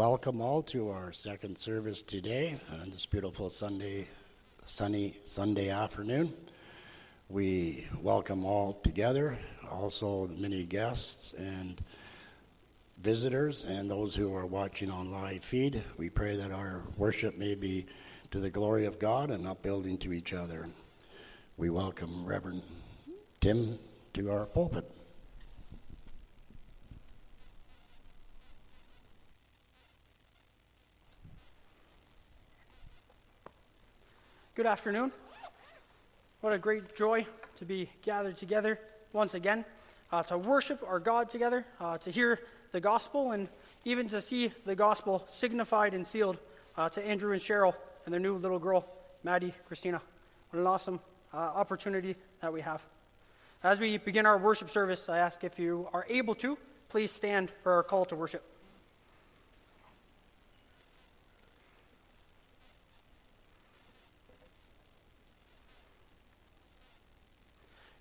welcome all to our second service today on this beautiful Sunday, sunny Sunday afternoon. We welcome all together, also the many guests and visitors, and those who are watching on live feed. We pray that our worship may be to the glory of God and upbuilding to each other. We welcome Reverend Tim to our pulpit. Good afternoon. What a great joy to be gathered together once again, uh, to worship our God together, uh, to hear the gospel, and even to see the gospel signified and sealed uh, to Andrew and Cheryl and their new little girl, Maddie Christina. What an awesome uh, opportunity that we have. As we begin our worship service, I ask if you are able to, please stand for our call to worship.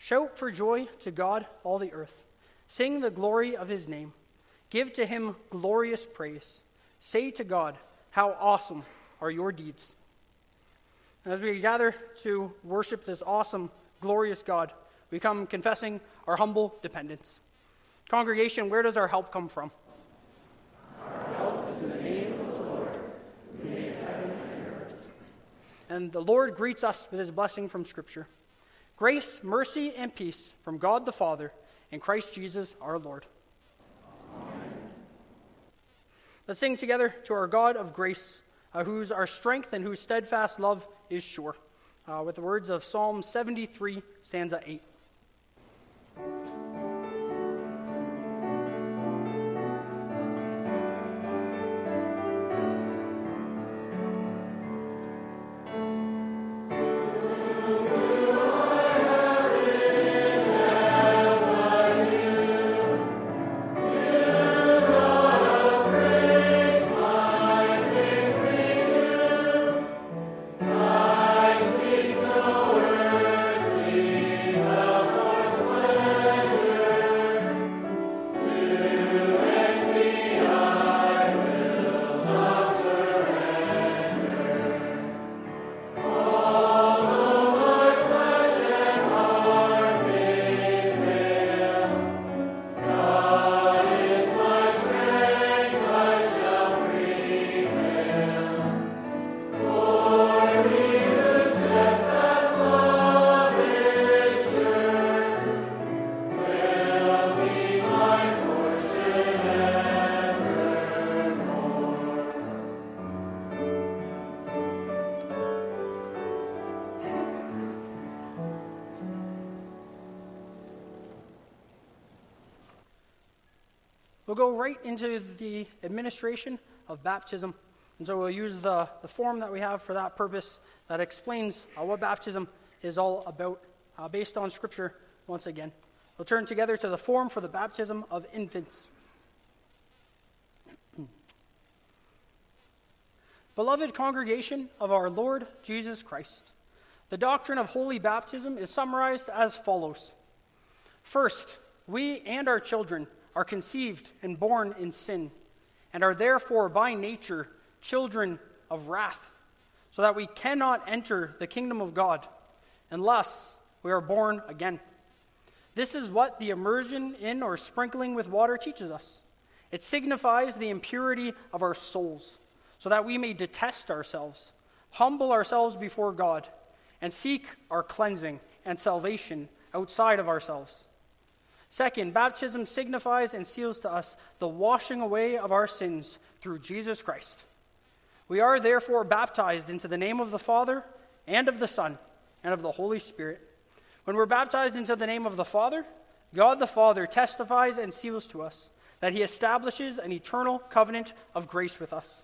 Shout for joy to God, all the earth. Sing the glory of his name. Give to him glorious praise. Say to God, How awesome are your deeds. And as we gather to worship this awesome, glorious God, we come confessing our humble dependence. Congregation, where does our help come from? Our help is in the name of the Lord, who made heaven and earth. And the Lord greets us with his blessing from Scripture. Grace, mercy, and peace from God the Father and Christ Jesus our Lord. Amen. Let's sing together to our God of grace, uh, whose our strength and whose steadfast love is sure, uh, with the words of Psalm 73, stanza 8. Into the administration of baptism. And so we'll use the, the form that we have for that purpose that explains uh, what baptism is all about uh, based on Scripture once again. We'll turn together to the form for the baptism of infants. Beloved congregation of our Lord Jesus Christ, the doctrine of holy baptism is summarized as follows First, we and our children are conceived and born in sin, and are therefore by nature children of wrath, so that we cannot enter the kingdom of God unless we are born again. This is what the immersion in or sprinkling with water teaches us. It signifies the impurity of our souls, so that we may detest ourselves, humble ourselves before God, and seek our cleansing and salvation outside of ourselves. Second, baptism signifies and seals to us the washing away of our sins through Jesus Christ. We are therefore baptized into the name of the Father and of the Son and of the Holy Spirit. When we're baptized into the name of the Father, God the Father testifies and seals to us that he establishes an eternal covenant of grace with us.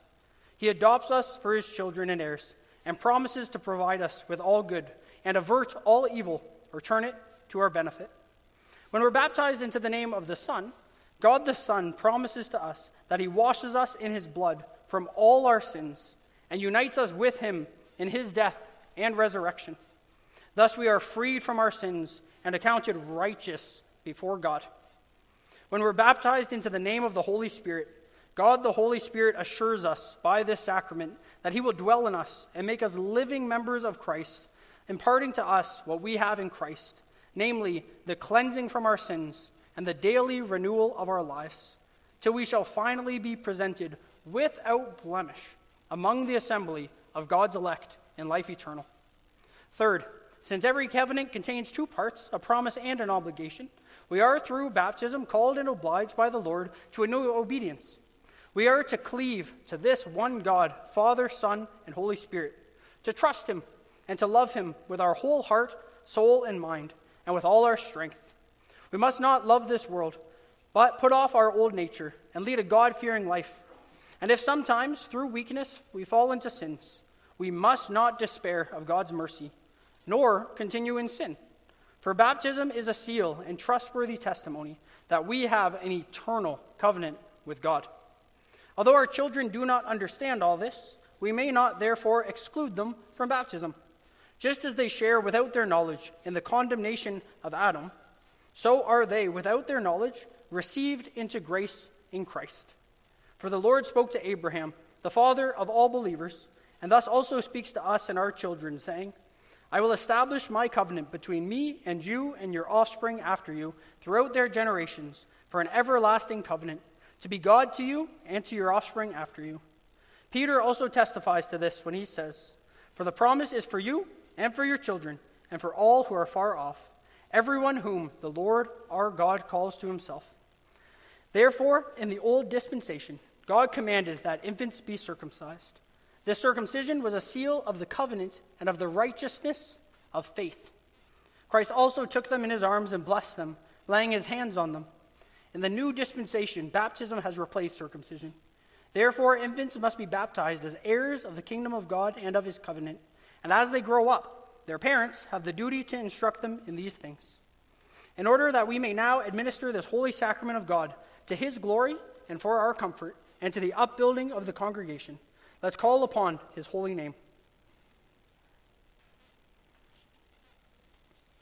He adopts us for his children and heirs and promises to provide us with all good and avert all evil or turn it to our benefit. When we're baptized into the name of the Son, God the Son promises to us that He washes us in His blood from all our sins and unites us with Him in His death and resurrection. Thus, we are freed from our sins and accounted righteous before God. When we're baptized into the name of the Holy Spirit, God the Holy Spirit assures us by this sacrament that he will dwell in us and make us living members of Christ, imparting to us what we have in Christ, namely the cleansing from our sins and the daily renewal of our lives, till we shall finally be presented without blemish among the assembly of God's elect in life eternal. Third, since every covenant contains two parts, a promise and an obligation, we are through baptism called and obliged by the Lord to a new obedience. We are to cleave to this one God, Father, Son, and Holy Spirit, to trust Him and to love Him with our whole heart, soul, and mind, and with all our strength. We must not love this world, but put off our old nature and lead a God fearing life. And if sometimes, through weakness, we fall into sins, we must not despair of God's mercy, nor continue in sin. For baptism is a seal and trustworthy testimony that we have an eternal covenant with God. Although our children do not understand all this, we may not therefore exclude them from baptism. Just as they share without their knowledge in the condemnation of Adam, so are they, without their knowledge, received into grace in Christ. For the Lord spoke to Abraham, the father of all believers, and thus also speaks to us and our children, saying, I will establish my covenant between me and you and your offspring after you throughout their generations for an everlasting covenant, to be God to you and to your offspring after you. Peter also testifies to this when he says, For the promise is for you and for your children and for all who are far off, everyone whom the Lord our God calls to himself. Therefore, in the old dispensation, God commanded that infants be circumcised this circumcision was a seal of the covenant and of the righteousness of faith. Christ also took them in his arms and blessed them, laying his hands on them. In the new dispensation, baptism has replaced circumcision. Therefore, infants must be baptized as heirs of the kingdom of God and of his covenant. And as they grow up, their parents have the duty to instruct them in these things. In order that we may now administer this holy sacrament of God to his glory and for our comfort, and to the upbuilding of the congregation. Let's call upon his holy name.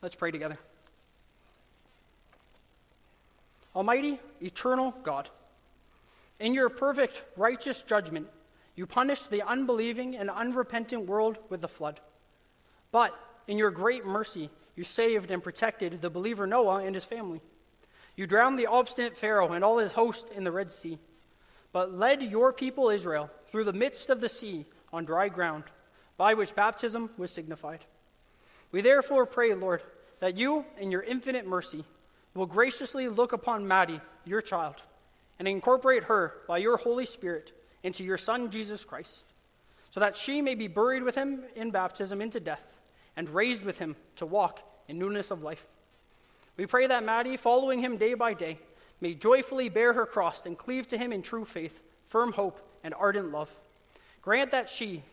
Let's pray together. Almighty, eternal God, in your perfect righteous judgment, you punished the unbelieving and unrepentant world with the flood. But in your great mercy, you saved and protected the believer Noah and his family. You drowned the obstinate Pharaoh and all his host in the Red Sea, but led your people Israel through the midst of the sea on dry ground, by which baptism was signified. We therefore pray, Lord, that you, in your infinite mercy, will graciously look upon Maddie, your child, and incorporate her by your Holy Spirit into your Son, Jesus Christ, so that she may be buried with him in baptism into death and raised with him to walk in newness of life. We pray that Maddie, following him day by day, may joyfully bear her cross and cleave to him in true faith, firm hope, and ardent love. Grant that she,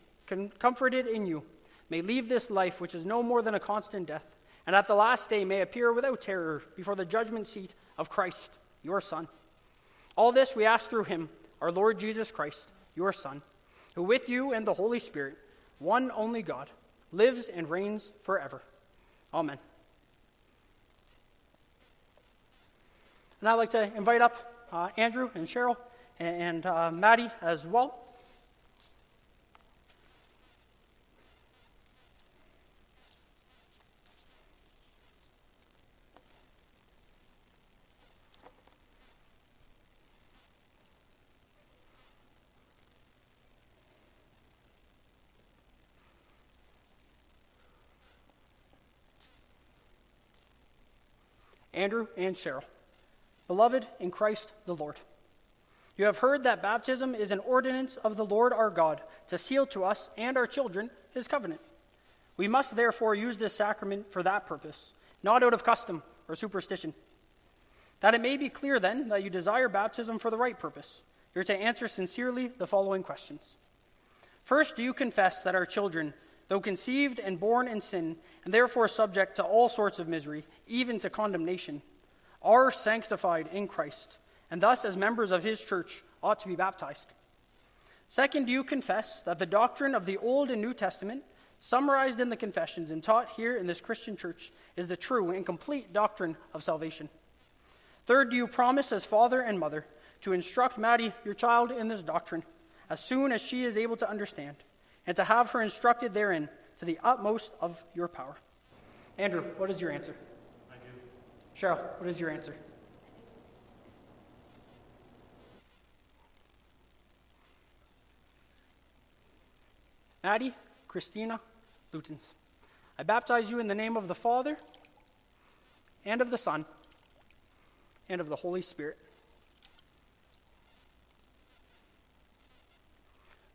comforted in you, may leave this life which is no more than a constant death, and at the last day may appear without terror before the judgment seat of Christ, your Son. All this we ask through him, our Lord Jesus Christ, your Son, who with you and the Holy Spirit, one only God, lives and reigns forever. Amen. And I'd like to invite up uh, Andrew and Cheryl and uh, Maddie as well. Andrew and Cheryl, beloved in Christ the Lord. You have heard that baptism is an ordinance of the Lord our God to seal to us and our children his covenant. We must therefore use this sacrament for that purpose, not out of custom or superstition. That it may be clear then that you desire baptism for the right purpose, you're to answer sincerely the following questions. First, do you confess that our children, though conceived and born in sin, and therefore subject to all sorts of misery, even to condemnation, are sanctified in Christ? and thus, as members of his church, ought to be baptized. Second, do you confess that the doctrine of the Old and New Testament, summarized in the confessions and taught here in this Christian church, is the true and complete doctrine of salvation? Third, do you promise as father and mother to instruct Maddie, your child, in this doctrine as soon as she is able to understand, and to have her instructed therein to the utmost of your power. Andrew, what is your answer? I do. Cheryl, what is your answer? Maddie, Christina, Lutens. I baptize you in the name of the Father, and of the Son, and of the Holy Spirit.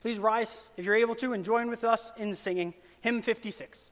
Please rise if you're able to and join with us in singing hymn 56.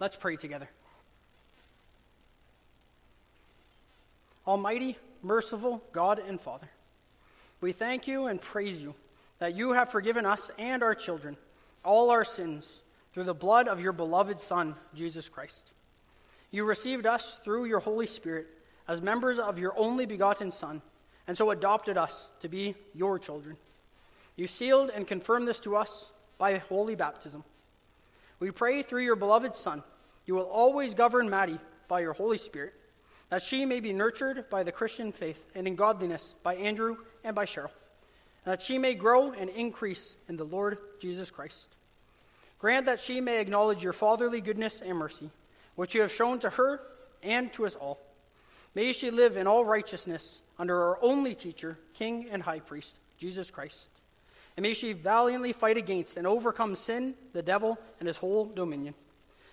Let's pray together. Almighty, merciful God and Father, we thank you and praise you that you have forgiven us and our children all our sins through the blood of your beloved Son, Jesus Christ. You received us through your Holy Spirit as members of your only begotten Son, and so adopted us to be your children. You sealed and confirmed this to us by holy baptism. We pray through your beloved Son, you will always govern Maddie by your Holy Spirit, that she may be nurtured by the Christian faith and in godliness by Andrew and by Cheryl, and that she may grow and increase in the Lord Jesus Christ. Grant that she may acknowledge your fatherly goodness and mercy, which you have shown to her and to us all. May she live in all righteousness under our only teacher, King and High Priest, Jesus Christ. And may she valiantly fight against and overcome sin, the devil, and his whole dominion.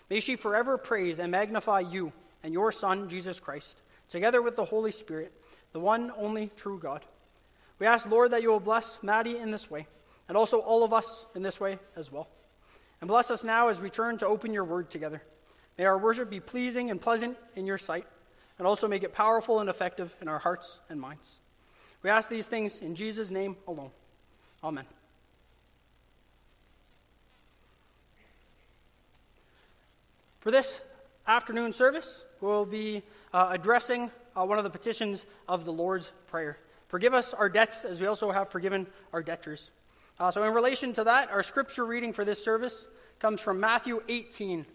May she forever praise and magnify you and your Son, Jesus Christ, together with the Holy Spirit, the one only true God. We ask, Lord, that you will bless Maddie in this way, and also all of us in this way as well. And bless us now as we turn to open your word together. May our worship be pleasing and pleasant in your sight, and also make it powerful and effective in our hearts and minds. We ask these things in Jesus' name alone. Amen. For this afternoon service, we'll be uh, addressing uh, one of the petitions of the Lord's Prayer. Forgive us our debts as we also have forgiven our debtors. Uh, so, in relation to that, our scripture reading for this service comes from Matthew 18,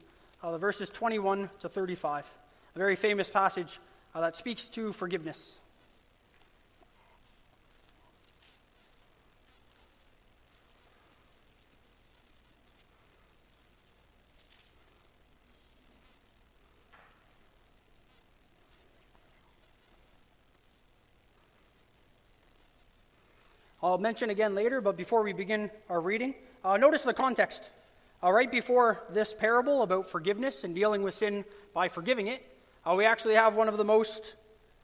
uh, the verses 21 to 35, a very famous passage uh, that speaks to forgiveness. I'll mention again later, but before we begin our reading, uh, notice the context. Uh, right before this parable about forgiveness and dealing with sin by forgiving it, uh, we actually have one of the most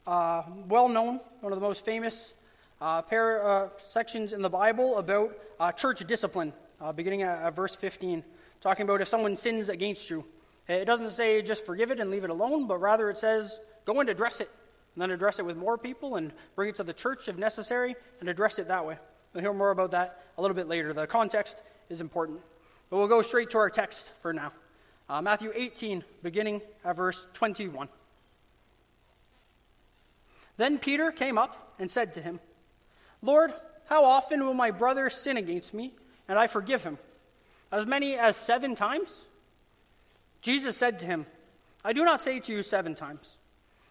uh, well known, one of the most famous uh, par- uh, sections in the Bible about church discipline, beginning at, at verse 15, talking about if someone sins against you. It doesn't say just forgive it and leave it alone, but rather it says go and address it, and then address it with more people and bring it to the church if necessary and address it that way. We'll hear more about that a little bit later. The context is important. But we'll go straight to our text for now. Uh, Matthew 18, beginning at verse 21. Then Peter came up and said to him, Lord, how often will my brother sin against me, and I forgive him? As many as seven times? Jesus said to him, I do not say to you seven times,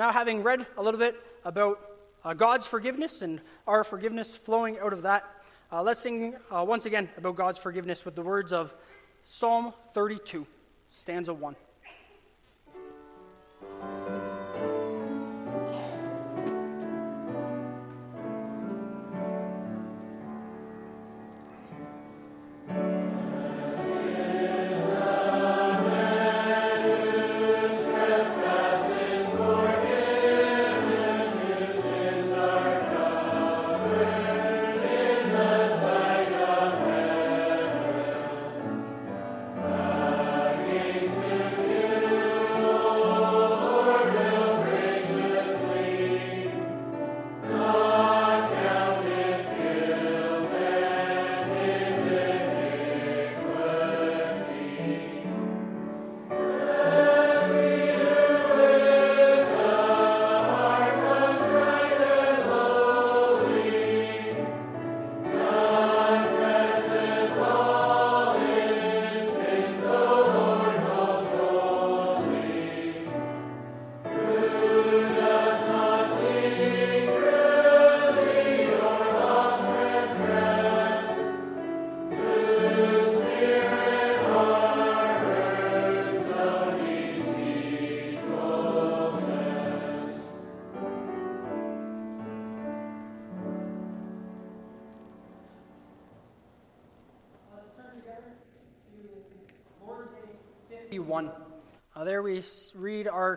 Now, having read a little bit about uh, God's forgiveness and our forgiveness flowing out of that. Uh, let's sing uh, once again about God's forgiveness with the words of Psalm 32, stanza 1.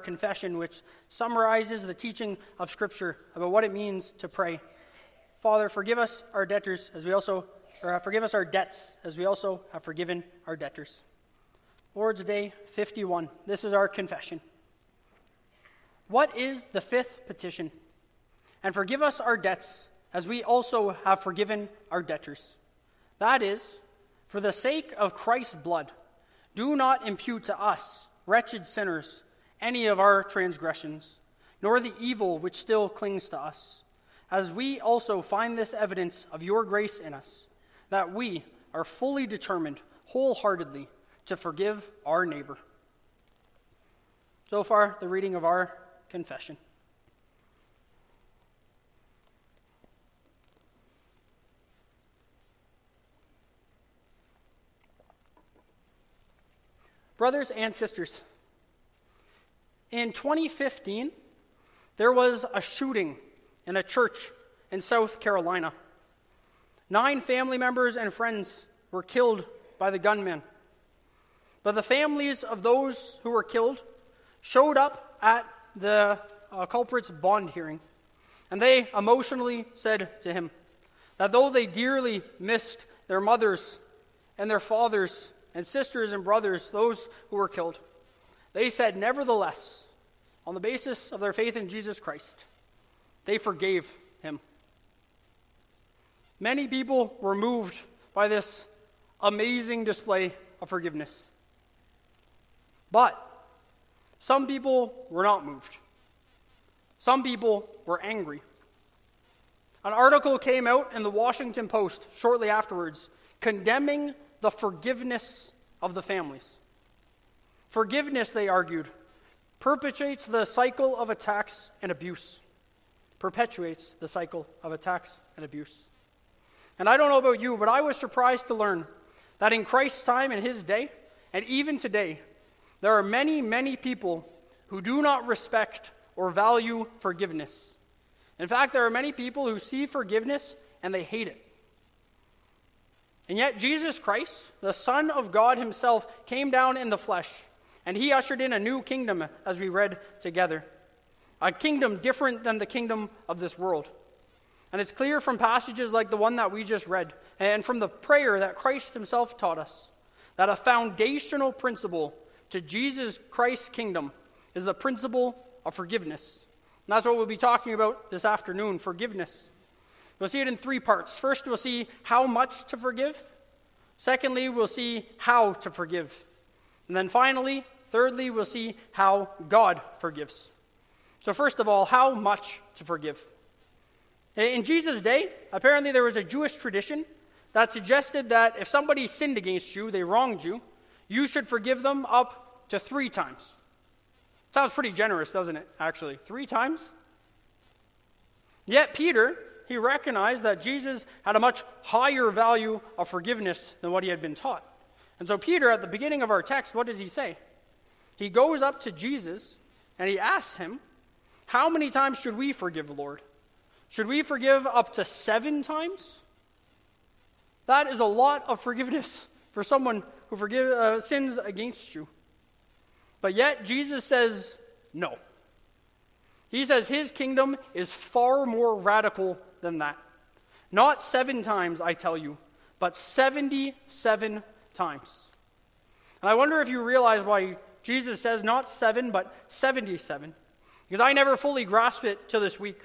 Confession, which summarizes the teaching of Scripture about what it means to pray. Father, forgive us our debtors as we also, or uh, forgive us our debts as we also have forgiven our debtors. Lord's Day 51. This is our confession. What is the fifth petition? And forgive us our debts as we also have forgiven our debtors. That is, for the sake of Christ's blood, do not impute to us wretched sinners, any of our transgressions, nor the evil which still clings to us, as we also find this evidence of your grace in us, that we are fully determined wholeheartedly to forgive our neighbor. So far, the reading of our confession. Brothers and sisters, in 2015, there was a shooting in a church in South Carolina. Nine family members and friends were killed by the gunman. But the families of those who were killed showed up at the uh, culprit's bond hearing, and they emotionally said to him that though they dearly missed their mothers and their fathers and sisters and brothers, those who were killed, they said, nevertheless, on the basis of their faith in Jesus Christ, they forgave him. Many people were moved by this amazing display of forgiveness. But some people were not moved. Some people were angry. An article came out in the Washington Post shortly afterwards condemning the forgiveness of the families. Forgiveness, they argued, perpetuates the cycle of attacks and abuse. Perpetuates the cycle of attacks and abuse. And I don't know about you, but I was surprised to learn that in Christ's time, in his day, and even today, there are many, many people who do not respect or value forgiveness. In fact, there are many people who see forgiveness and they hate it. And yet, Jesus Christ, the Son of God Himself, came down in the flesh, and He ushered in a new kingdom, as we read together. A kingdom different than the kingdom of this world. And it's clear from passages like the one that we just read, and from the prayer that Christ Himself taught us, that a foundational principle to Jesus Christ's kingdom is the principle of forgiveness. And that's what we'll be talking about this afternoon forgiveness. We'll see it in three parts. First, we'll see how much to forgive. Secondly, we'll see how to forgive. And then finally, thirdly, we'll see how God forgives. So, first of all, how much to forgive. In Jesus' day, apparently there was a Jewish tradition that suggested that if somebody sinned against you, they wronged you, you should forgive them up to three times. Sounds pretty generous, doesn't it, actually? Three times? Yet Peter, he recognized that Jesus had a much higher value of forgiveness than what he had been taught. And so, Peter, at the beginning of our text, what does he say? He goes up to Jesus and he asks him, How many times should we forgive, the Lord? Should we forgive up to seven times? That is a lot of forgiveness for someone who forgive, uh, sins against you. But yet, Jesus says no. He says his kingdom is far more radical than that. Not seven times, I tell you, but 77 times. And I wonder if you realize why Jesus says not seven, but 77. Because I never fully grasped it till this week.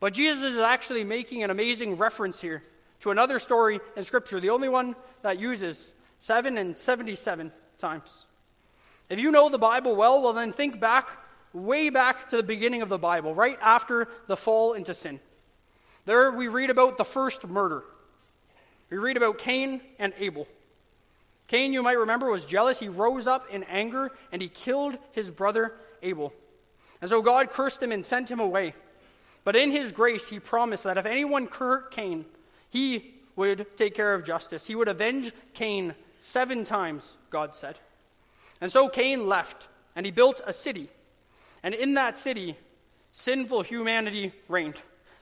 But Jesus is actually making an amazing reference here to another story in Scripture, the only one that uses seven and 77 times. If you know the Bible well, well, then think back, way back to the beginning of the Bible, right after the fall into sin. There we read about the first murder. We read about Cain and Abel. Cain, you might remember, was jealous. He rose up in anger and he killed his brother Abel. And so God cursed him and sent him away. But in his grace, he promised that if anyone hurt Cain, he would take care of justice. He would avenge Cain seven times, God said. And so Cain left, and he built a city. And in that city, sinful humanity reigned.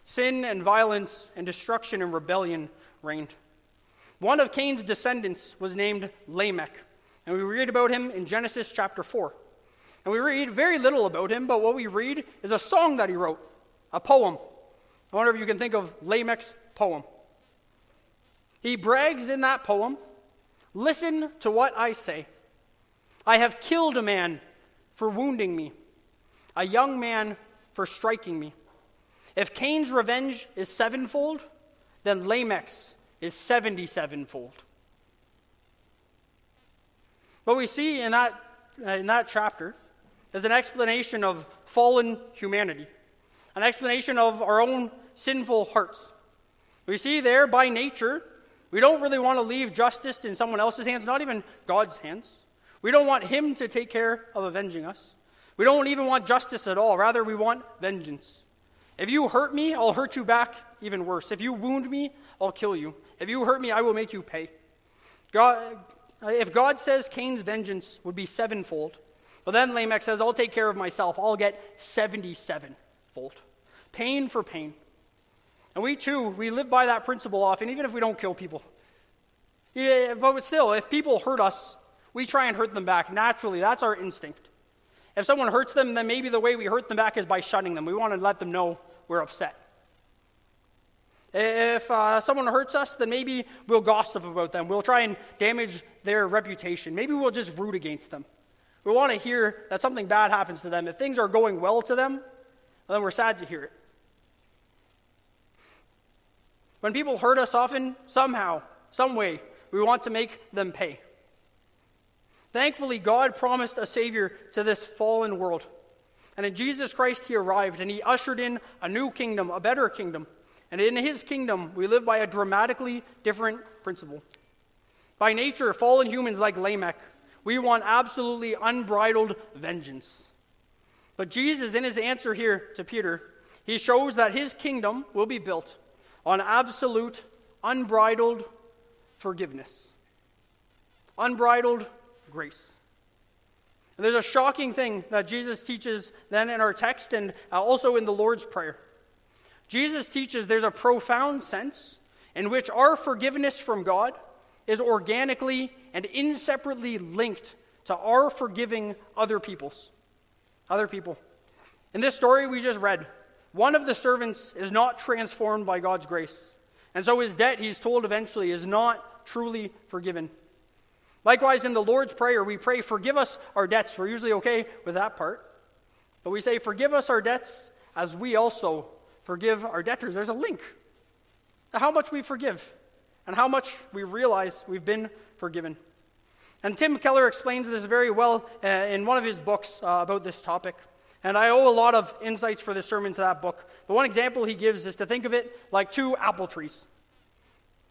Sin and violence and destruction and rebellion reigned. One of Cain's descendants was named Lamech, and we read about him in Genesis chapter 4. And we read very little about him, but what we read is a song that he wrote, a poem. I wonder if you can think of Lamech's poem. He brags in that poem Listen to what I say. I have killed a man for wounding me, a young man for striking me. If Cain's revenge is sevenfold, then Lamech's is 77fold. What we see in that, in that chapter is an explanation of fallen humanity, an explanation of our own sinful hearts. We see there, by nature, we don't really want to leave justice in someone else's hands, not even God's hands. We don't want him to take care of avenging us. We don't even want justice at all. Rather, we want vengeance. If you hurt me, I'll hurt you back even worse. If you wound me, I'll kill you. If you hurt me, I will make you pay. God, if God says Cain's vengeance would be sevenfold, well, then Lamech says, I'll take care of myself. I'll get 77 fold. Pain for pain. And we too, we live by that principle often, even if we don't kill people. Yeah, but still, if people hurt us, we try and hurt them back. Naturally, that's our instinct. If someone hurts them, then maybe the way we hurt them back is by shunning them. We want to let them know we're upset. If uh, someone hurts us, then maybe we'll gossip about them. We'll try and damage their reputation. Maybe we'll just root against them. We want to hear that something bad happens to them. If things are going well to them, then we're sad to hear it. When people hurt us, often, somehow, some way, we want to make them pay. Thankfully, God promised a Savior to this fallen world. And in Jesus Christ, He arrived and He ushered in a new kingdom, a better kingdom. And in His kingdom, we live by a dramatically different principle. By nature, fallen humans like Lamech, we want absolutely unbridled vengeance. But Jesus, in his answer here to Peter, he shows that his kingdom will be built on absolute, unbridled forgiveness, unbridled grace. And there's a shocking thing that Jesus teaches then in our text and also in the Lord's Prayer. Jesus teaches there's a profound sense in which our forgiveness from God is organically and inseparably linked to our forgiving other people's. Other people. In this story we just read, one of the servants is not transformed by God's grace. And so his debt, he's told eventually, is not truly forgiven. Likewise, in the Lord's Prayer, we pray, Forgive us our debts. We're usually okay with that part. But we say, Forgive us our debts as we also forgive our debtors. There's a link. To how much we forgive and how much we realize we've been forgiven. And Tim Keller explains this very well uh, in one of his books uh, about this topic. And I owe a lot of insights for this sermon to that book. The one example he gives is to think of it like two apple trees.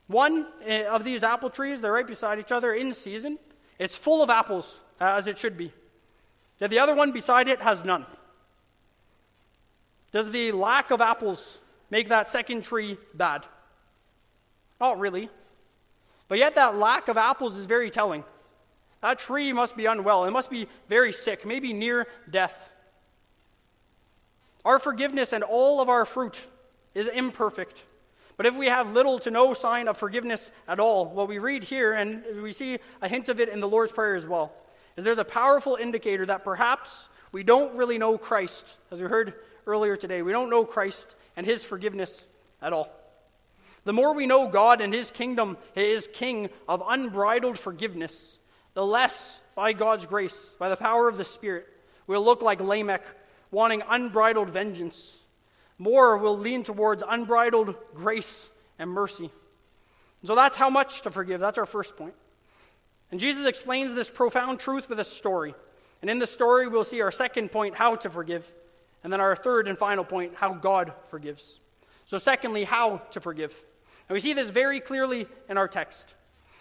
One uh, of these apple trees, they're right beside each other in season. It's full of apples, uh, as it should be. The other one beside it has none. Does the lack of apples make that second tree bad? Not really. But yet, that lack of apples is very telling. That tree must be unwell. It must be very sick, maybe near death. Our forgiveness and all of our fruit is imperfect. But if we have little to no sign of forgiveness at all, what we read here, and we see a hint of it in the Lord's Prayer as well, is there's a powerful indicator that perhaps we don't really know Christ, as we heard earlier today. We don't know Christ and his forgiveness at all. The more we know God and his kingdom, his king of unbridled forgiveness, the less, by God's grace, by the power of the Spirit, we'll look like Lamech, wanting unbridled vengeance. More will lean towards unbridled grace and mercy. So that's how much to forgive. That's our first point. And Jesus explains this profound truth with a story. And in the story, we'll see our second point, how to forgive. And then our third and final point, how God forgives. So, secondly, how to forgive. And we see this very clearly in our text.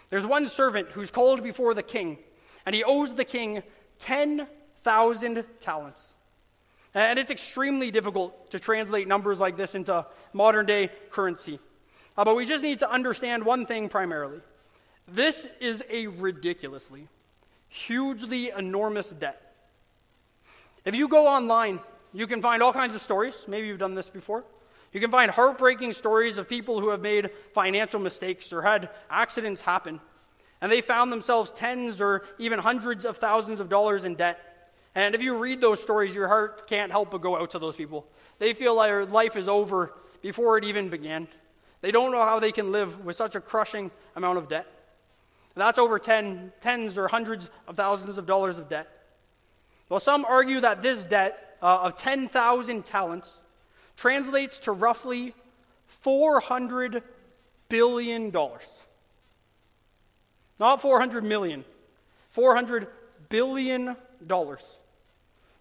There's one servant who's called before the king, and he owes the king 10,000 talents. And it's extremely difficult to translate numbers like this into modern day currency. Uh, but we just need to understand one thing primarily. This is a ridiculously, hugely enormous debt. If you go online, you can find all kinds of stories. Maybe you've done this before. You can find heartbreaking stories of people who have made financial mistakes or had accidents happen, and they found themselves tens or even hundreds of thousands of dollars in debt. And if you read those stories, your heart can't help but go out to those people. They feel like their life is over before it even began. They don't know how they can live with such a crushing amount of debt. And that's over ten, tens or hundreds of thousands of dollars of debt. Well, some argue that this debt uh, of 10,000 talents translates to roughly $400 billion. Not 400 million, 400 billion dollars.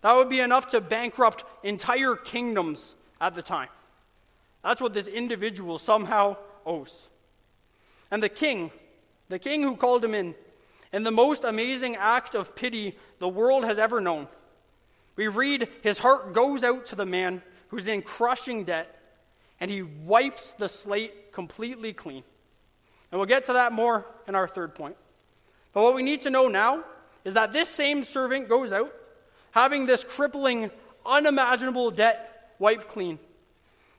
That would be enough to bankrupt entire kingdoms at the time. That's what this individual somehow owes. And the king, the king who called him in, in the most amazing act of pity the world has ever known, we read his heart goes out to the man who's in crushing debt, and he wipes the slate completely clean. And we'll get to that more in our third point. But what we need to know now is that this same servant goes out having this crippling, unimaginable debt wiped clean.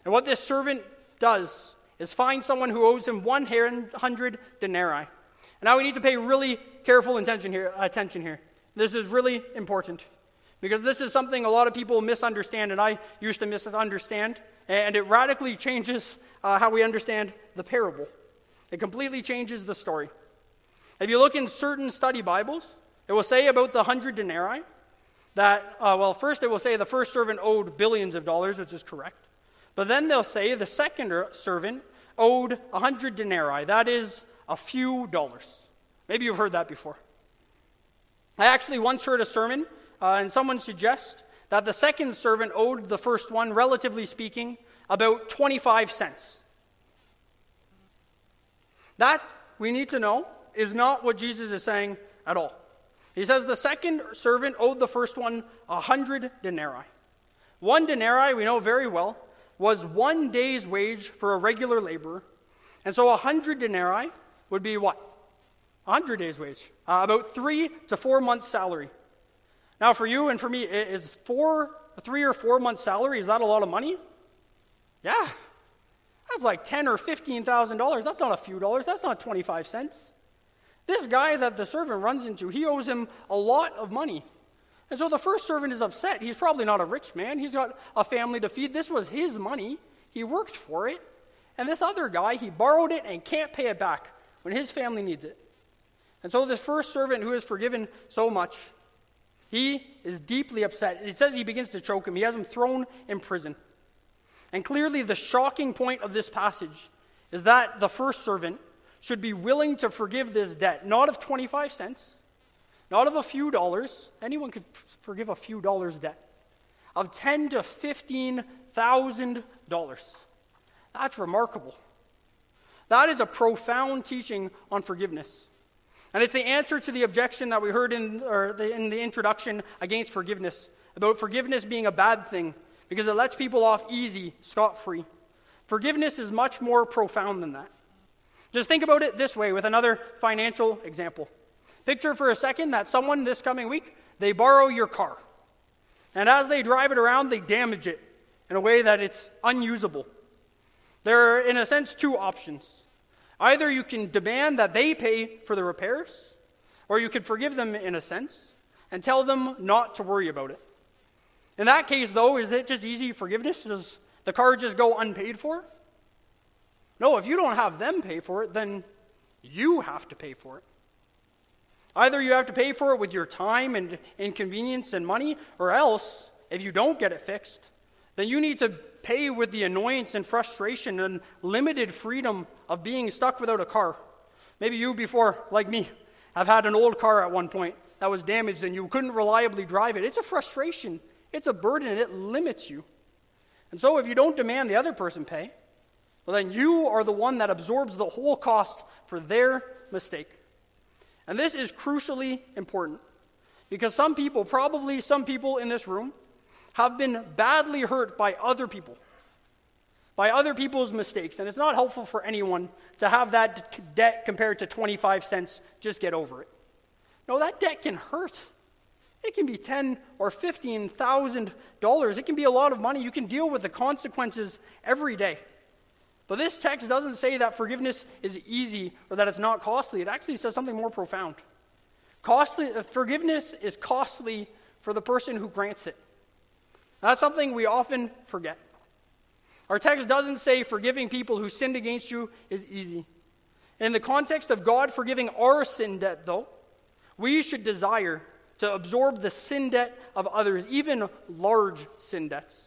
And what this servant does is find someone who owes him 100 denarii. And now we need to pay really careful attention here, attention here. This is really important because this is something a lot of people misunderstand, and I used to misunderstand, and it radically changes uh, how we understand the parable. It completely changes the story. If you look in certain study Bibles, it will say about the 100 denarii that, uh, well, first it will say the first servant owed billions of dollars, which is correct. But then they'll say the second servant owed a 100 denarii. That is a few dollars. Maybe you've heard that before. I actually once heard a sermon, uh, and someone suggests that the second servant owed the first one, relatively speaking, about 25 cents. That, we need to know, is not what Jesus is saying at all. He says the second servant owed the first one a 100 denarii. One denarii, we know very well, was one day's wage for a regular laborer. And so 100 denarii would be what? 100 days' wage. Uh, about three to four months' salary. Now, for you and for me, is four, three or four months' salary, is that a lot of money? Yeah. That's like ten or fifteen thousand dollars. That's not a few dollars. That's not 25 cents. This guy that the servant runs into, he owes him a lot of money. And so the first servant is upset. He's probably not a rich man. He's got a family to feed. This was his money. He worked for it. And this other guy, he borrowed it and can't pay it back when his family needs it. And so this first servant who is forgiven so much, he is deeply upset. It says he begins to choke him. He has him thrown in prison. And clearly, the shocking point of this passage is that the first servant should be willing to forgive this debt, not of 25 cents, not of a few dollars. Anyone could forgive a few dollars debt. Of ten to fifteen thousand dollars. That's remarkable. That is a profound teaching on forgiveness. And it's the answer to the objection that we heard in, the, in the introduction against forgiveness about forgiveness being a bad thing because it lets people off easy, scot free. Forgiveness is much more profound than that. Just think about it this way with another financial example. Picture for a second that someone this coming week, they borrow your car. And as they drive it around, they damage it in a way that it's unusable. There are, in a sense, two options. Either you can demand that they pay for the repairs, or you can forgive them in a sense and tell them not to worry about it. In that case, though, is it just easy forgiveness? Does the car just go unpaid for? No, if you don't have them pay for it, then you have to pay for it. Either you have to pay for it with your time and inconvenience and money, or else, if you don't get it fixed, then you need to pay with the annoyance and frustration and limited freedom of being stuck without a car. Maybe you, before, like me, have had an old car at one point that was damaged and you couldn't reliably drive it. It's a frustration, it's a burden, and it limits you. And so, if you don't demand the other person pay, well, then you are the one that absorbs the whole cost for their mistake. And this is crucially important because some people, probably some people in this room, have been badly hurt by other people, by other people's mistakes. And it's not helpful for anyone to have that debt compared to 25 cents, just get over it. No, that debt can hurt. It can be ten or fifteen thousand dollars. It can be a lot of money. You can deal with the consequences every day. But this text doesn't say that forgiveness is easy or that it's not costly. It actually says something more profound. Costly, forgiveness is costly for the person who grants it. That's something we often forget. Our text doesn't say forgiving people who sinned against you is easy. In the context of God forgiving our sin debt, though, we should desire to absorb the sin debt of others, even large sin debts.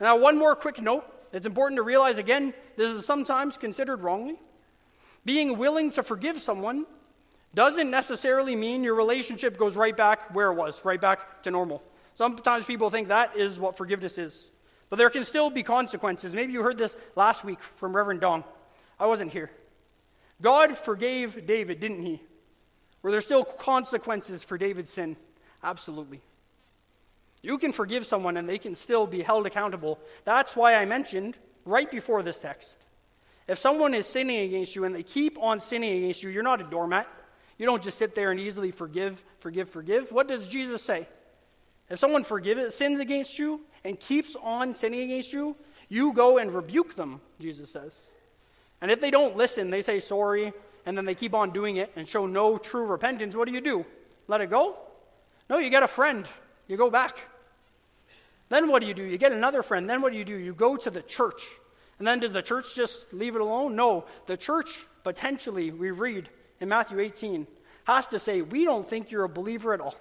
Now, one more quick note it's important to realize again, this is sometimes considered wrongly. Being willing to forgive someone doesn't necessarily mean your relationship goes right back where it was, right back to normal. Sometimes people think that is what forgiveness is. But there can still be consequences. Maybe you heard this last week from Reverend Dong. I wasn't here. God forgave David, didn't he? Were there still consequences for David's sin? Absolutely. You can forgive someone and they can still be held accountable. That's why I mentioned right before this text. If someone is sinning against you and they keep on sinning against you, you're not a doormat. You don't just sit there and easily forgive, forgive, forgive. What does Jesus say? If someone forgives, sins against you and keeps on sinning against you, you go and rebuke them, Jesus says. And if they don't listen, they say sorry, and then they keep on doing it and show no true repentance, what do you do? Let it go? No, you get a friend. You go back. Then what do you do? You get another friend. Then what do you do? You go to the church. And then does the church just leave it alone? No. The church, potentially, we read in Matthew 18, has to say, We don't think you're a believer at all.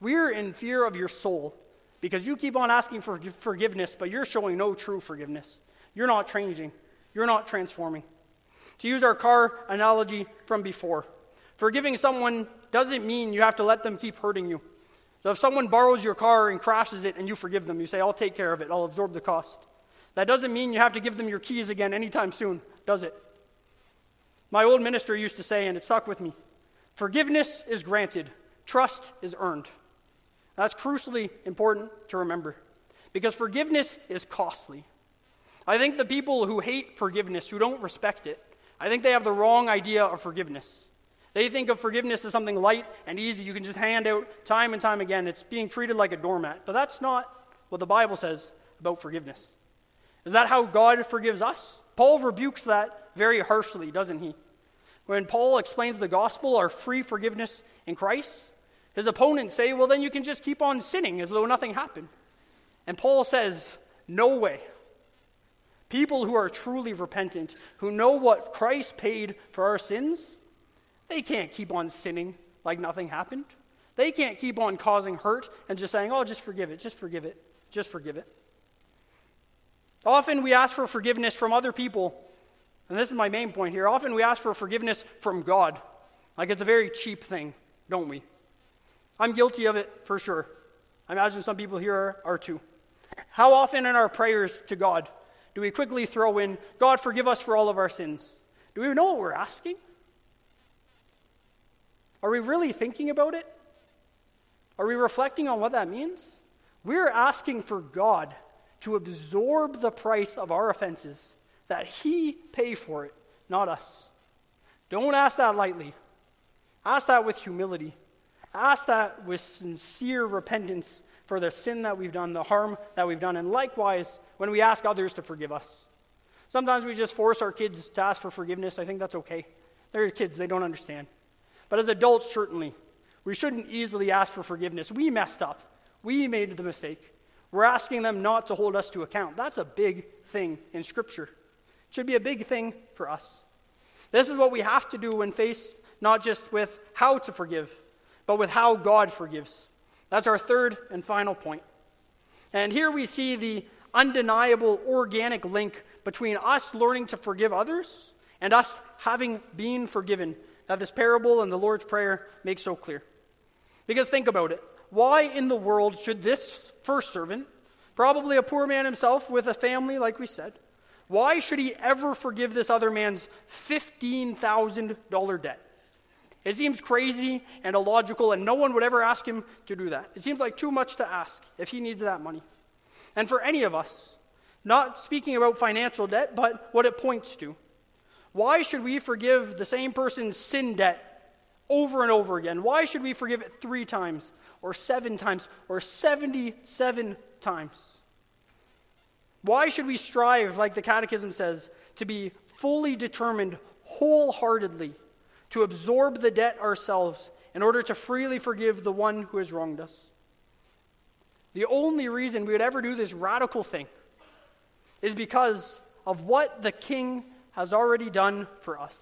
We're in fear of your soul because you keep on asking for forgiveness, but you're showing no true forgiveness. You're not changing, you're not transforming. To use our car analogy from before, forgiving someone doesn't mean you have to let them keep hurting you. So if someone borrows your car and crashes it and you forgive them, you say, I'll take care of it, I'll absorb the cost. That doesn't mean you have to give them your keys again anytime soon, does it? My old minister used to say, and it stuck with me forgiveness is granted, trust is earned. That's crucially important to remember because forgiveness is costly. I think the people who hate forgiveness, who don't respect it, I think they have the wrong idea of forgiveness. They think of forgiveness as something light and easy. You can just hand out time and time again. It's being treated like a doormat. But that's not what the Bible says about forgiveness. Is that how God forgives us? Paul rebukes that very harshly, doesn't he? When Paul explains the gospel, our free forgiveness in Christ, his opponents say, well, then you can just keep on sinning as though nothing happened. And Paul says, no way. People who are truly repentant, who know what Christ paid for our sins, they can't keep on sinning like nothing happened. They can't keep on causing hurt and just saying, oh, just forgive it, just forgive it, just forgive it. Often we ask for forgiveness from other people, and this is my main point here. Often we ask for forgiveness from God. Like it's a very cheap thing, don't we? I'm guilty of it for sure. I imagine some people here are, are too. How often in our prayers to God do we quickly throw in, God, forgive us for all of our sins? Do we know what we're asking? Are we really thinking about it? Are we reflecting on what that means? We're asking for God to absorb the price of our offenses, that He pay for it, not us. Don't ask that lightly. Ask that with humility. Ask that with sincere repentance for the sin that we've done, the harm that we've done, and likewise when we ask others to forgive us. Sometimes we just force our kids to ask for forgiveness. I think that's okay. They're kids, they don't understand. But as adults, certainly, we shouldn't easily ask for forgiveness. We messed up, we made the mistake. We're asking them not to hold us to account. That's a big thing in Scripture. It should be a big thing for us. This is what we have to do when faced not just with how to forgive, but with how God forgives. That's our third and final point. And here we see the undeniable organic link between us learning to forgive others and us having been forgiven that this parable and the Lord's Prayer make so clear. Because think about it. Why in the world should this first servant, probably a poor man himself with a family, like we said, why should he ever forgive this other man's $15,000 debt? It seems crazy and illogical, and no one would ever ask him to do that. It seems like too much to ask if he needs that money. And for any of us, not speaking about financial debt, but what it points to. Why should we forgive the same person's sin debt over and over again? Why should we forgive it three times, or seven times, or 77 times? Why should we strive, like the Catechism says, to be fully determined wholeheartedly to absorb the debt ourselves in order to freely forgive the one who has wronged us. The only reason we would ever do this radical thing is because of what the king has already done for us.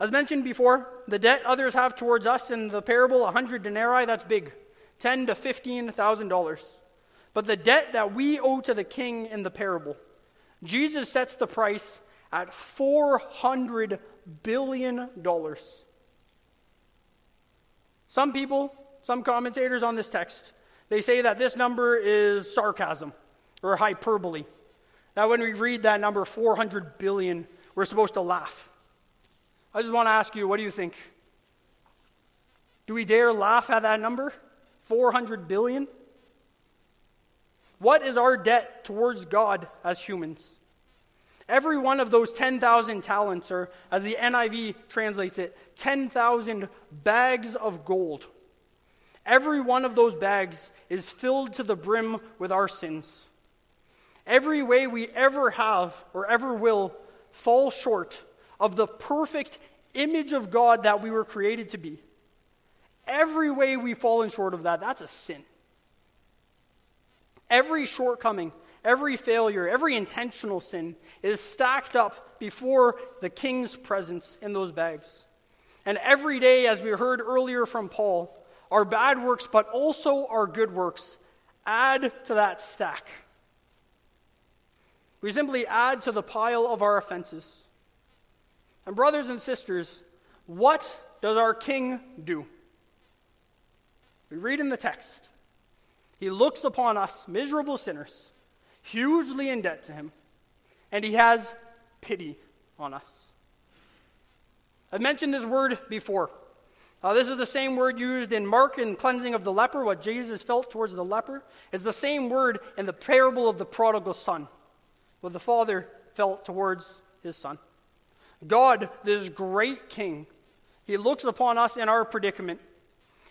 As mentioned before, the debt others have towards us in the parable, 100 denarii, that's big, 10 to 15,000 dollars. But the debt that we owe to the king in the parable, Jesus sets the price at 400 billion dollars. Some people, some commentators on this text, they say that this number is sarcasm or hyperbole. That when we read that number 400 billion, we're supposed to laugh. I just want to ask you, what do you think? Do we dare laugh at that number? 400 billion? What is our debt towards God as humans? Every one of those 10,000 talents, or as the NIV translates it, 10,000 bags of gold. Every one of those bags is filled to the brim with our sins. Every way we ever have or ever will fall short of the perfect image of God that we were created to be. Every way we've fallen short of that, that's a sin. Every shortcoming, every failure, every intentional sin is stacked up before the king's presence in those bags. And every day, as we heard earlier from Paul, our bad works, but also our good works, add to that stack. We simply add to the pile of our offenses. And, brothers and sisters, what does our king do? We read in the text He looks upon us, miserable sinners, hugely in debt to him, and he has pity on us. I've mentioned this word before. Uh, this is the same word used in Mark in cleansing of the leper, what Jesus felt towards the leper. It's the same word in the parable of the prodigal son, what the father felt towards his son. God, this great king, he looks upon us in our predicament,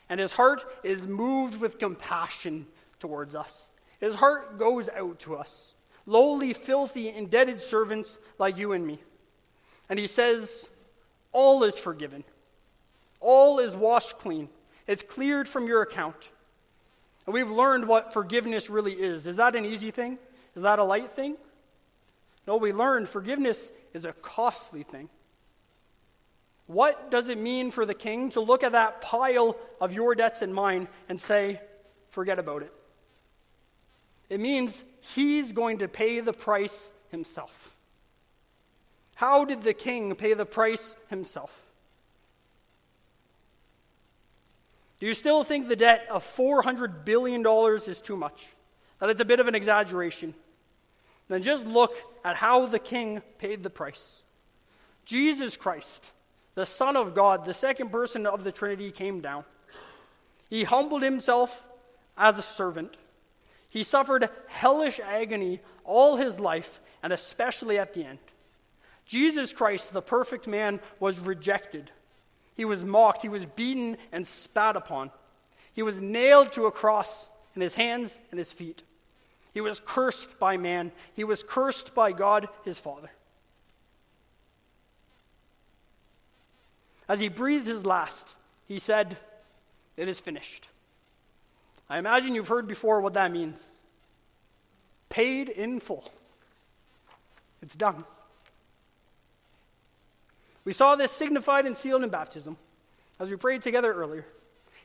and his heart is moved with compassion towards us. His heart goes out to us, lowly, filthy, indebted servants like you and me. And he says, All is forgiven. All is washed clean. It's cleared from your account. And we've learned what forgiveness really is. Is that an easy thing? Is that a light thing? No, we learned forgiveness is a costly thing. What does it mean for the king to look at that pile of your debts and mine and say, forget about it? It means he's going to pay the price himself. How did the king pay the price himself? Do you still think the debt of $400 billion is too much? That it's a bit of an exaggeration? Then just look at how the king paid the price. Jesus Christ, the Son of God, the second person of the Trinity, came down. He humbled himself as a servant. He suffered hellish agony all his life, and especially at the end. Jesus Christ, the perfect man, was rejected he was mocked. He was beaten and spat upon. He was nailed to a cross in his hands and his feet. He was cursed by man. He was cursed by God, his Father. As he breathed his last, he said, It is finished. I imagine you've heard before what that means paid in full. It's done. We saw this signified and sealed in baptism, as we prayed together earlier.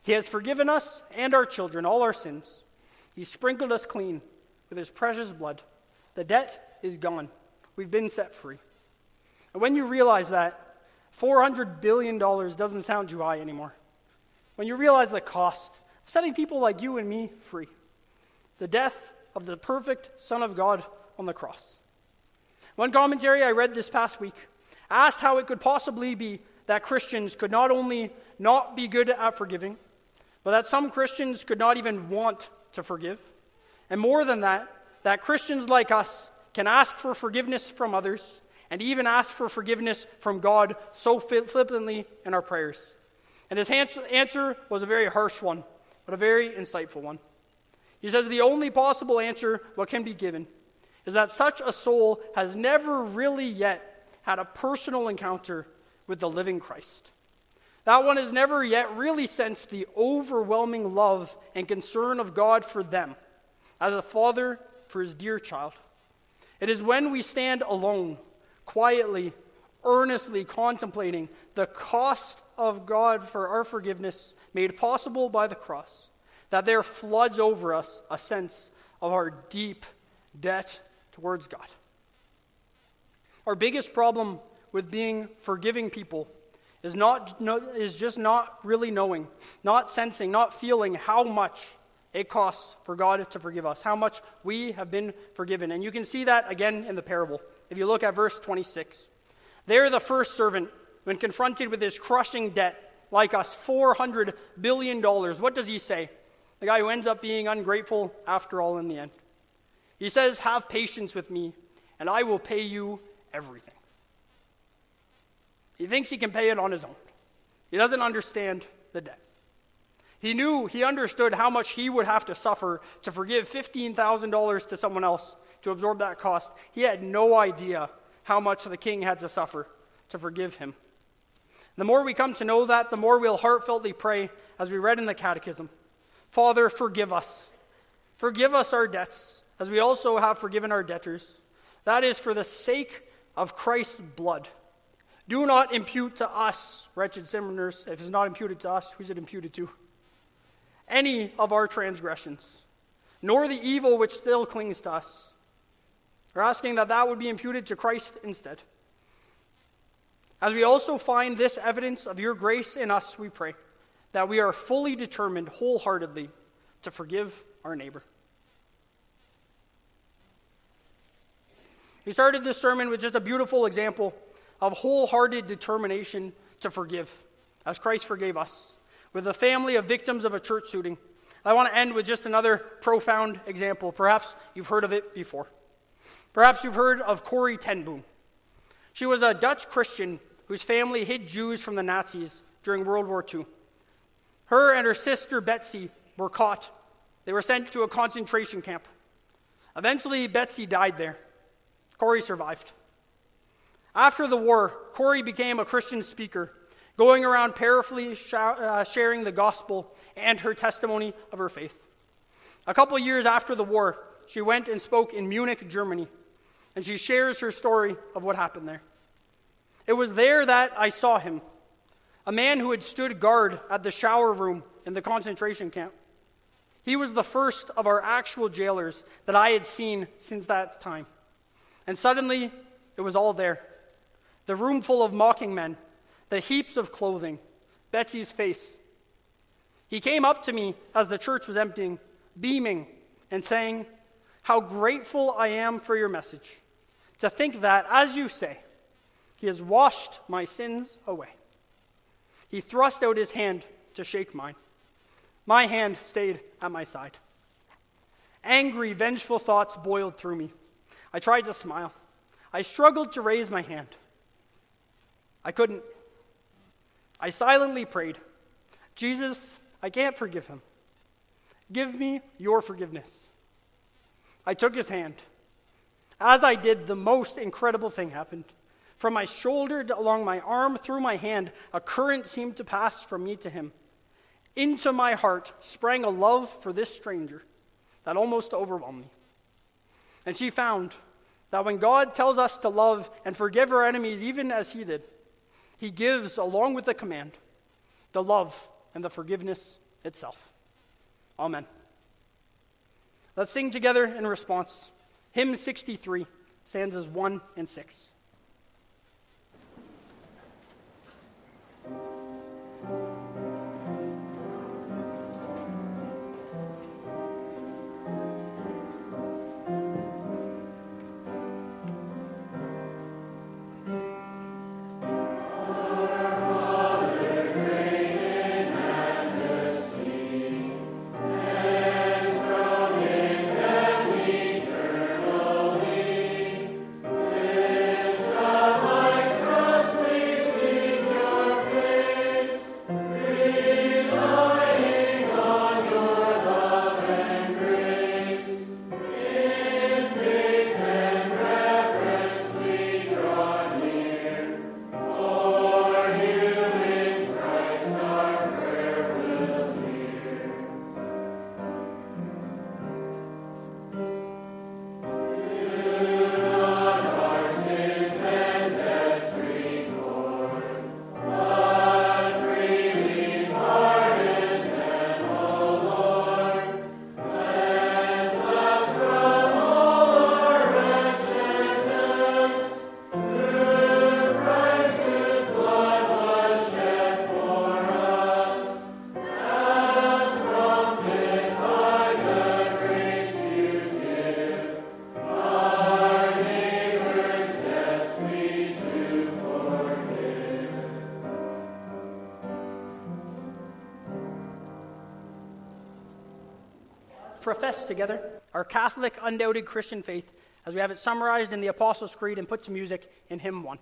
He has forgiven us and our children all our sins. He sprinkled us clean with his precious blood. The debt is gone. We've been set free. And when you realize that, $400 billion doesn't sound too high anymore. When you realize the cost setting people like you and me free, the death of the perfect Son of God on the cross. One commentary I read this past week asked how it could possibly be that Christians could not only not be good at forgiving, but that some Christians could not even want to forgive. And more than that, that Christians like us can ask for forgiveness from others and even ask for forgiveness from God so flippantly in our prayers. And his answer was a very harsh one, but a very insightful one. He says the only possible answer what can be given is that such a soul has never really yet had a personal encounter with the living Christ. That one has never yet really sensed the overwhelming love and concern of God for them as a father for his dear child. It is when we stand alone, quietly, earnestly contemplating the cost of God for our forgiveness made possible by the cross, that there floods over us a sense of our deep debt towards God. Our biggest problem with being forgiving people is, not, is just not really knowing, not sensing, not feeling how much it costs for God to forgive us, how much we have been forgiven. And you can see that again in the parable. If you look at verse 26, there the first servant, when confronted with his crushing debt, like us, $400 billion, what does he say? The guy who ends up being ungrateful after all in the end. He says, Have patience with me, and I will pay you everything. He thinks he can pay it on his own. He doesn't understand the debt. He knew, he understood how much he would have to suffer to forgive $15,000 to someone else to absorb that cost. He had no idea how much the king had to suffer to forgive him. The more we come to know that, the more we'll heartfeltly pray, as we read in the Catechism Father, forgive us. Forgive us our debts, as we also have forgiven our debtors. That is for the sake of Christ's blood. Do not impute to us, wretched sinners, if it's not imputed to us, who's it imputed to? Any of our transgressions, nor the evil which still clings to us. We're asking that that would be imputed to Christ instead. As we also find this evidence of your grace in us, we pray that we are fully determined wholeheartedly to forgive our neighbor. He started this sermon with just a beautiful example of wholehearted determination to forgive, as Christ forgave us, with a family of victims of a church shooting. I want to end with just another profound example. Perhaps you've heard of it before. Perhaps you've heard of Corrie ten Boom. She was a Dutch Christian whose family hid Jews from the Nazis during World War II. Her and her sister Betsie were caught. They were sent to a concentration camp. Eventually, Betsie died there. Corrie survived. After the war, Corrie became a Christian speaker, going around powerfully uh, sharing the gospel and her testimony of her faith. A couple years after the war, she went and spoke in Munich, Germany, and she shares her story of what happened there. It was there that I saw him, a man who had stood guard at the shower room in the concentration camp. He was the first of our actual jailers that I had seen since that time. And suddenly, it was all there the room full of mocking men, the heaps of clothing, Betsie's face. He came up to me as the church was emptying, beaming, and saying, How grateful I am for your message. To think that, as you say, he has washed my sins away. He thrust out his hand to shake mine. My hand stayed at my side. Angry, vengeful thoughts boiled through me. I tried to smile. I struggled to raise my hand. I couldn't. I silently prayed, Jesus, I can't forgive him. Give me your forgiveness. I took his hand. As I did, the most incredible thing happened. From my shoulder along my arm through my hand, a current seemed to pass from me to him. Into my heart sprang a love for this stranger that almost overwhelmed me. And she found that when God tells us to love and forgive our enemies, even as he did, he gives, along with the command, the love and the forgiveness itself. Amen. Let's sing together in response. Hymn 63, stanzas 1 and 6. Amen. Profess together our Catholic, undoubted Christian faith as we have it summarized in the Apostles' Creed and put to music in hymn 1.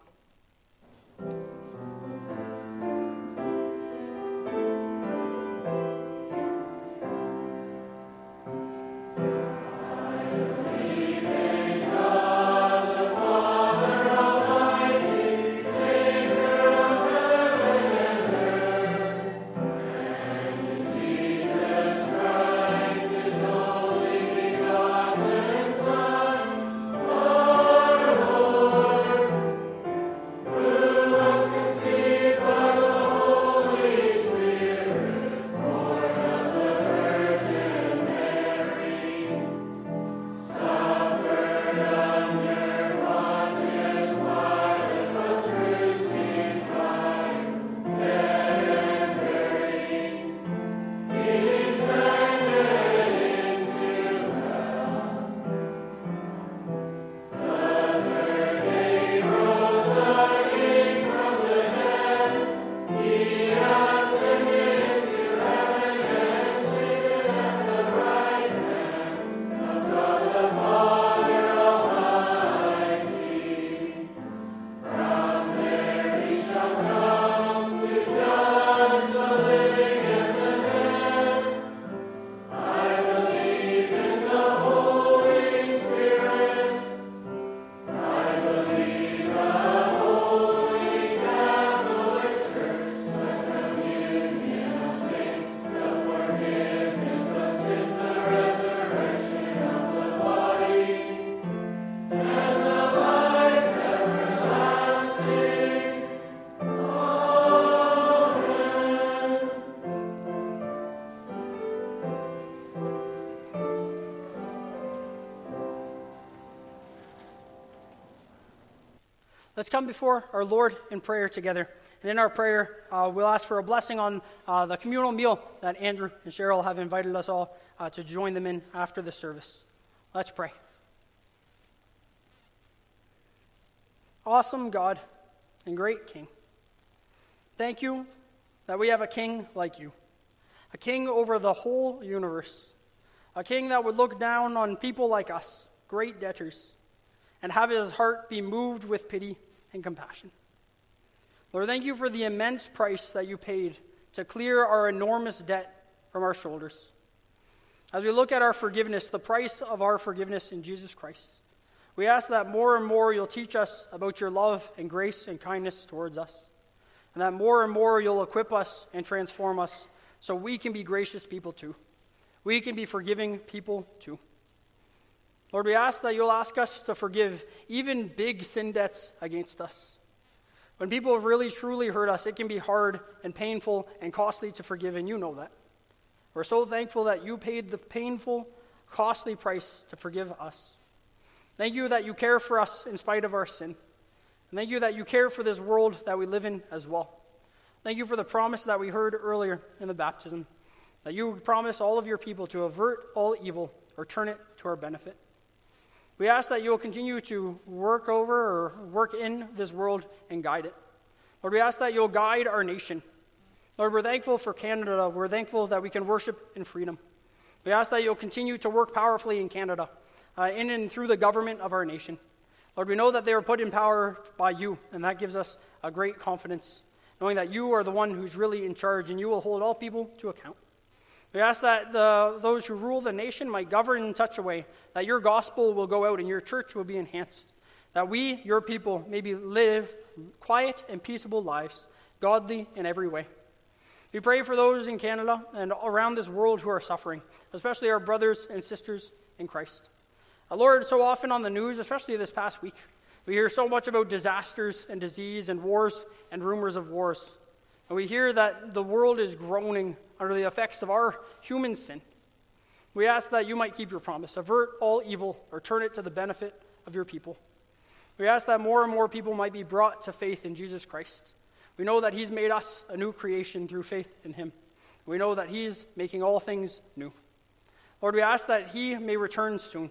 Let's come before our Lord in prayer together. And in our prayer, uh, we'll ask for a blessing on uh, the communal meal that Andrew and Cheryl have invited us all uh, to join them in after the service. Let's pray. Awesome God and great King, thank you that we have a king like you, a king over the whole universe, a king that would look down on people like us, great debtors, and have his heart be moved with pity and compassion. Lord, thank you for the immense price that you paid to clear our enormous debt from our shoulders. As we look at our forgiveness, the price of our forgiveness in Jesus Christ, we ask that more and more you'll teach us about your love and grace and kindness towards us, and that more and more you'll equip us and transform us so we can be gracious people too. We can be forgiving people too. Lord, we ask that you'll ask us to forgive even big sin debts against us. When people have really truly hurt us, it can be hard and painful and costly to forgive, and you know that. We're so thankful that you paid the painful, costly price to forgive us. Thank you that you care for us in spite of our sin. And thank you that you care for this world that we live in as well. Thank you for the promise that we heard earlier in the baptism that you promise all of your people to avert all evil or turn it to our benefit. We ask that you will continue to work over or work in this world and guide it. Lord, we ask that you'll guide our nation. Lord, we're thankful for Canada. We're thankful that we can worship in freedom. We ask that you'll continue to work powerfully in Canada, uh, in and through the government of our nation. Lord, we know that they were put in power by you, and that gives us a great confidence, knowing that you are the one who's really in charge and you will hold all people to account. We ask that the, those who rule the nation might govern in such a way that your gospel will go out and your church will be enhanced. That we, your people, maybe live quiet and peaceable lives, godly in every way. We pray for those in Canada and around this world who are suffering, especially our brothers and sisters in Christ. Lord, so often on the news, especially this past week, we hear so much about disasters and disease and wars and rumors of wars. And we hear that the world is groaning under the effects of our human sin. We ask that you might keep your promise, avert all evil, or turn it to the benefit of your people. We ask that more and more people might be brought to faith in Jesus Christ. We know that He's made us a new creation through faith in Him. We know that He's making all things new. Lord, we ask that He may return soon.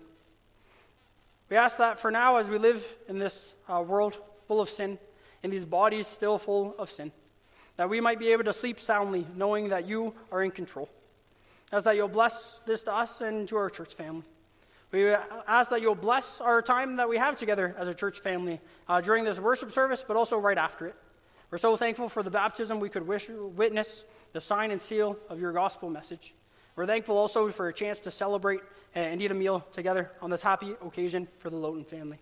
We ask that for now, as we live in this uh, world full of sin, in these bodies still full of sin, that we might be able to sleep soundly, knowing that you are in control. As that you'll bless this to us and to our church family. We ask that you'll bless our time that we have together as a church family uh, during this worship service, but also right after it. We're so thankful for the baptism we could wish, witness, the sign and seal of your gospel message. We're thankful also for a chance to celebrate and eat a meal together on this happy occasion for the Lowton family.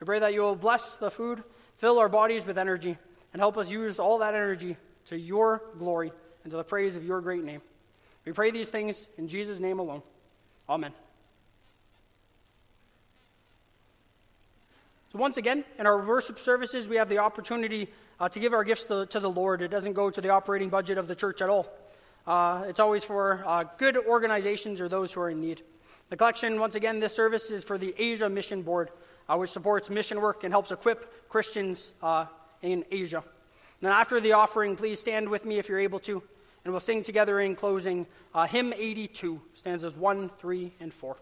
We pray that you will bless the food, fill our bodies with energy, and help us use all that energy to your glory and to the praise of your great name. We pray these things in Jesus' name alone. Amen. So, once again, in our worship services, we have the opportunity uh, to give our gifts to, to, the Lord. It doesn't go to the operating budget of the church at all. Uh, it's always for uh, good organizations or those who are in need. The collection, once again, this service is for the Asia Mission Board, uh, which supports mission work and helps equip Christians uh, in Asia. Now, after the offering, please stand with me if you're able to, and we'll sing together in closing uh, hymn 82, stanzas 1, 3, and 4.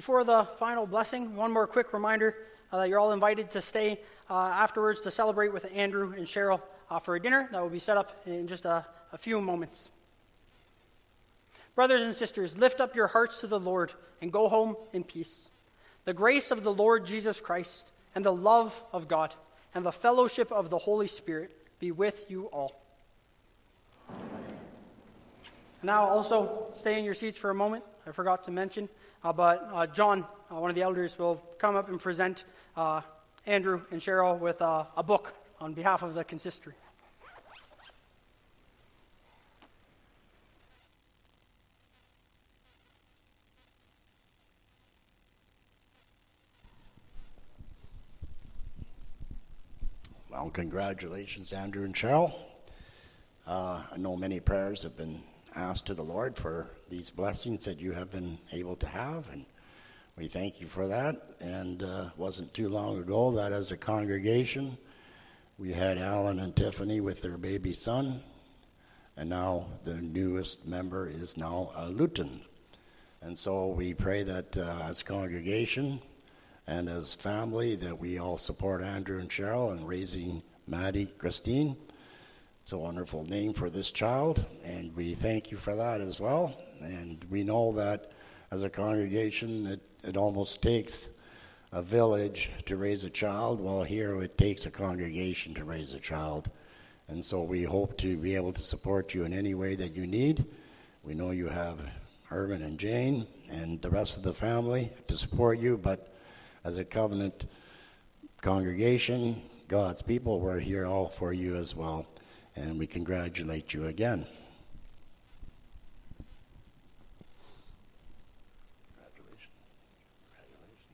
Before the final blessing, one more quick reminder uh, that you're all invited to stay uh, afterwards to celebrate with Andrew and Cheryl uh, for a dinner that will be set up in just a, a few moments. Brothers and sisters, lift up your hearts to the Lord and go home in peace. The grace of the Lord Jesus Christ and the love of God and the fellowship of the Holy Spirit be with you all. Now, also stay in your seats for a moment. I forgot to mention, but uh, John, uh, one of the elders, will come up and present uh, Andrew and Cheryl with uh, a book on behalf of the consistory. Well, congratulations, Andrew and Cheryl. Uh, I know many prayers have been asked to the Lord for these blessings that you have been able to have, and we thank you for that. And uh, wasn't too long ago that as a congregation, we had Alan and Tiffany with their baby son, and now the newest member is now a Luton. And so we pray that uh, as congregation and as family that we all support Andrew and Cheryl in raising Maddie Christine. It's a wonderful name for this child, and we thank you for that as well. And we know that as a congregation, it, it almost takes a village to raise a child. Well, here it takes a congregation to raise a child. And so we hope to be able to support you in any way that you need. We know you have Herman and Jane and the rest of the family to support you, but as a covenant congregation, God's people, we're here all for you as well. And we congratulate you again.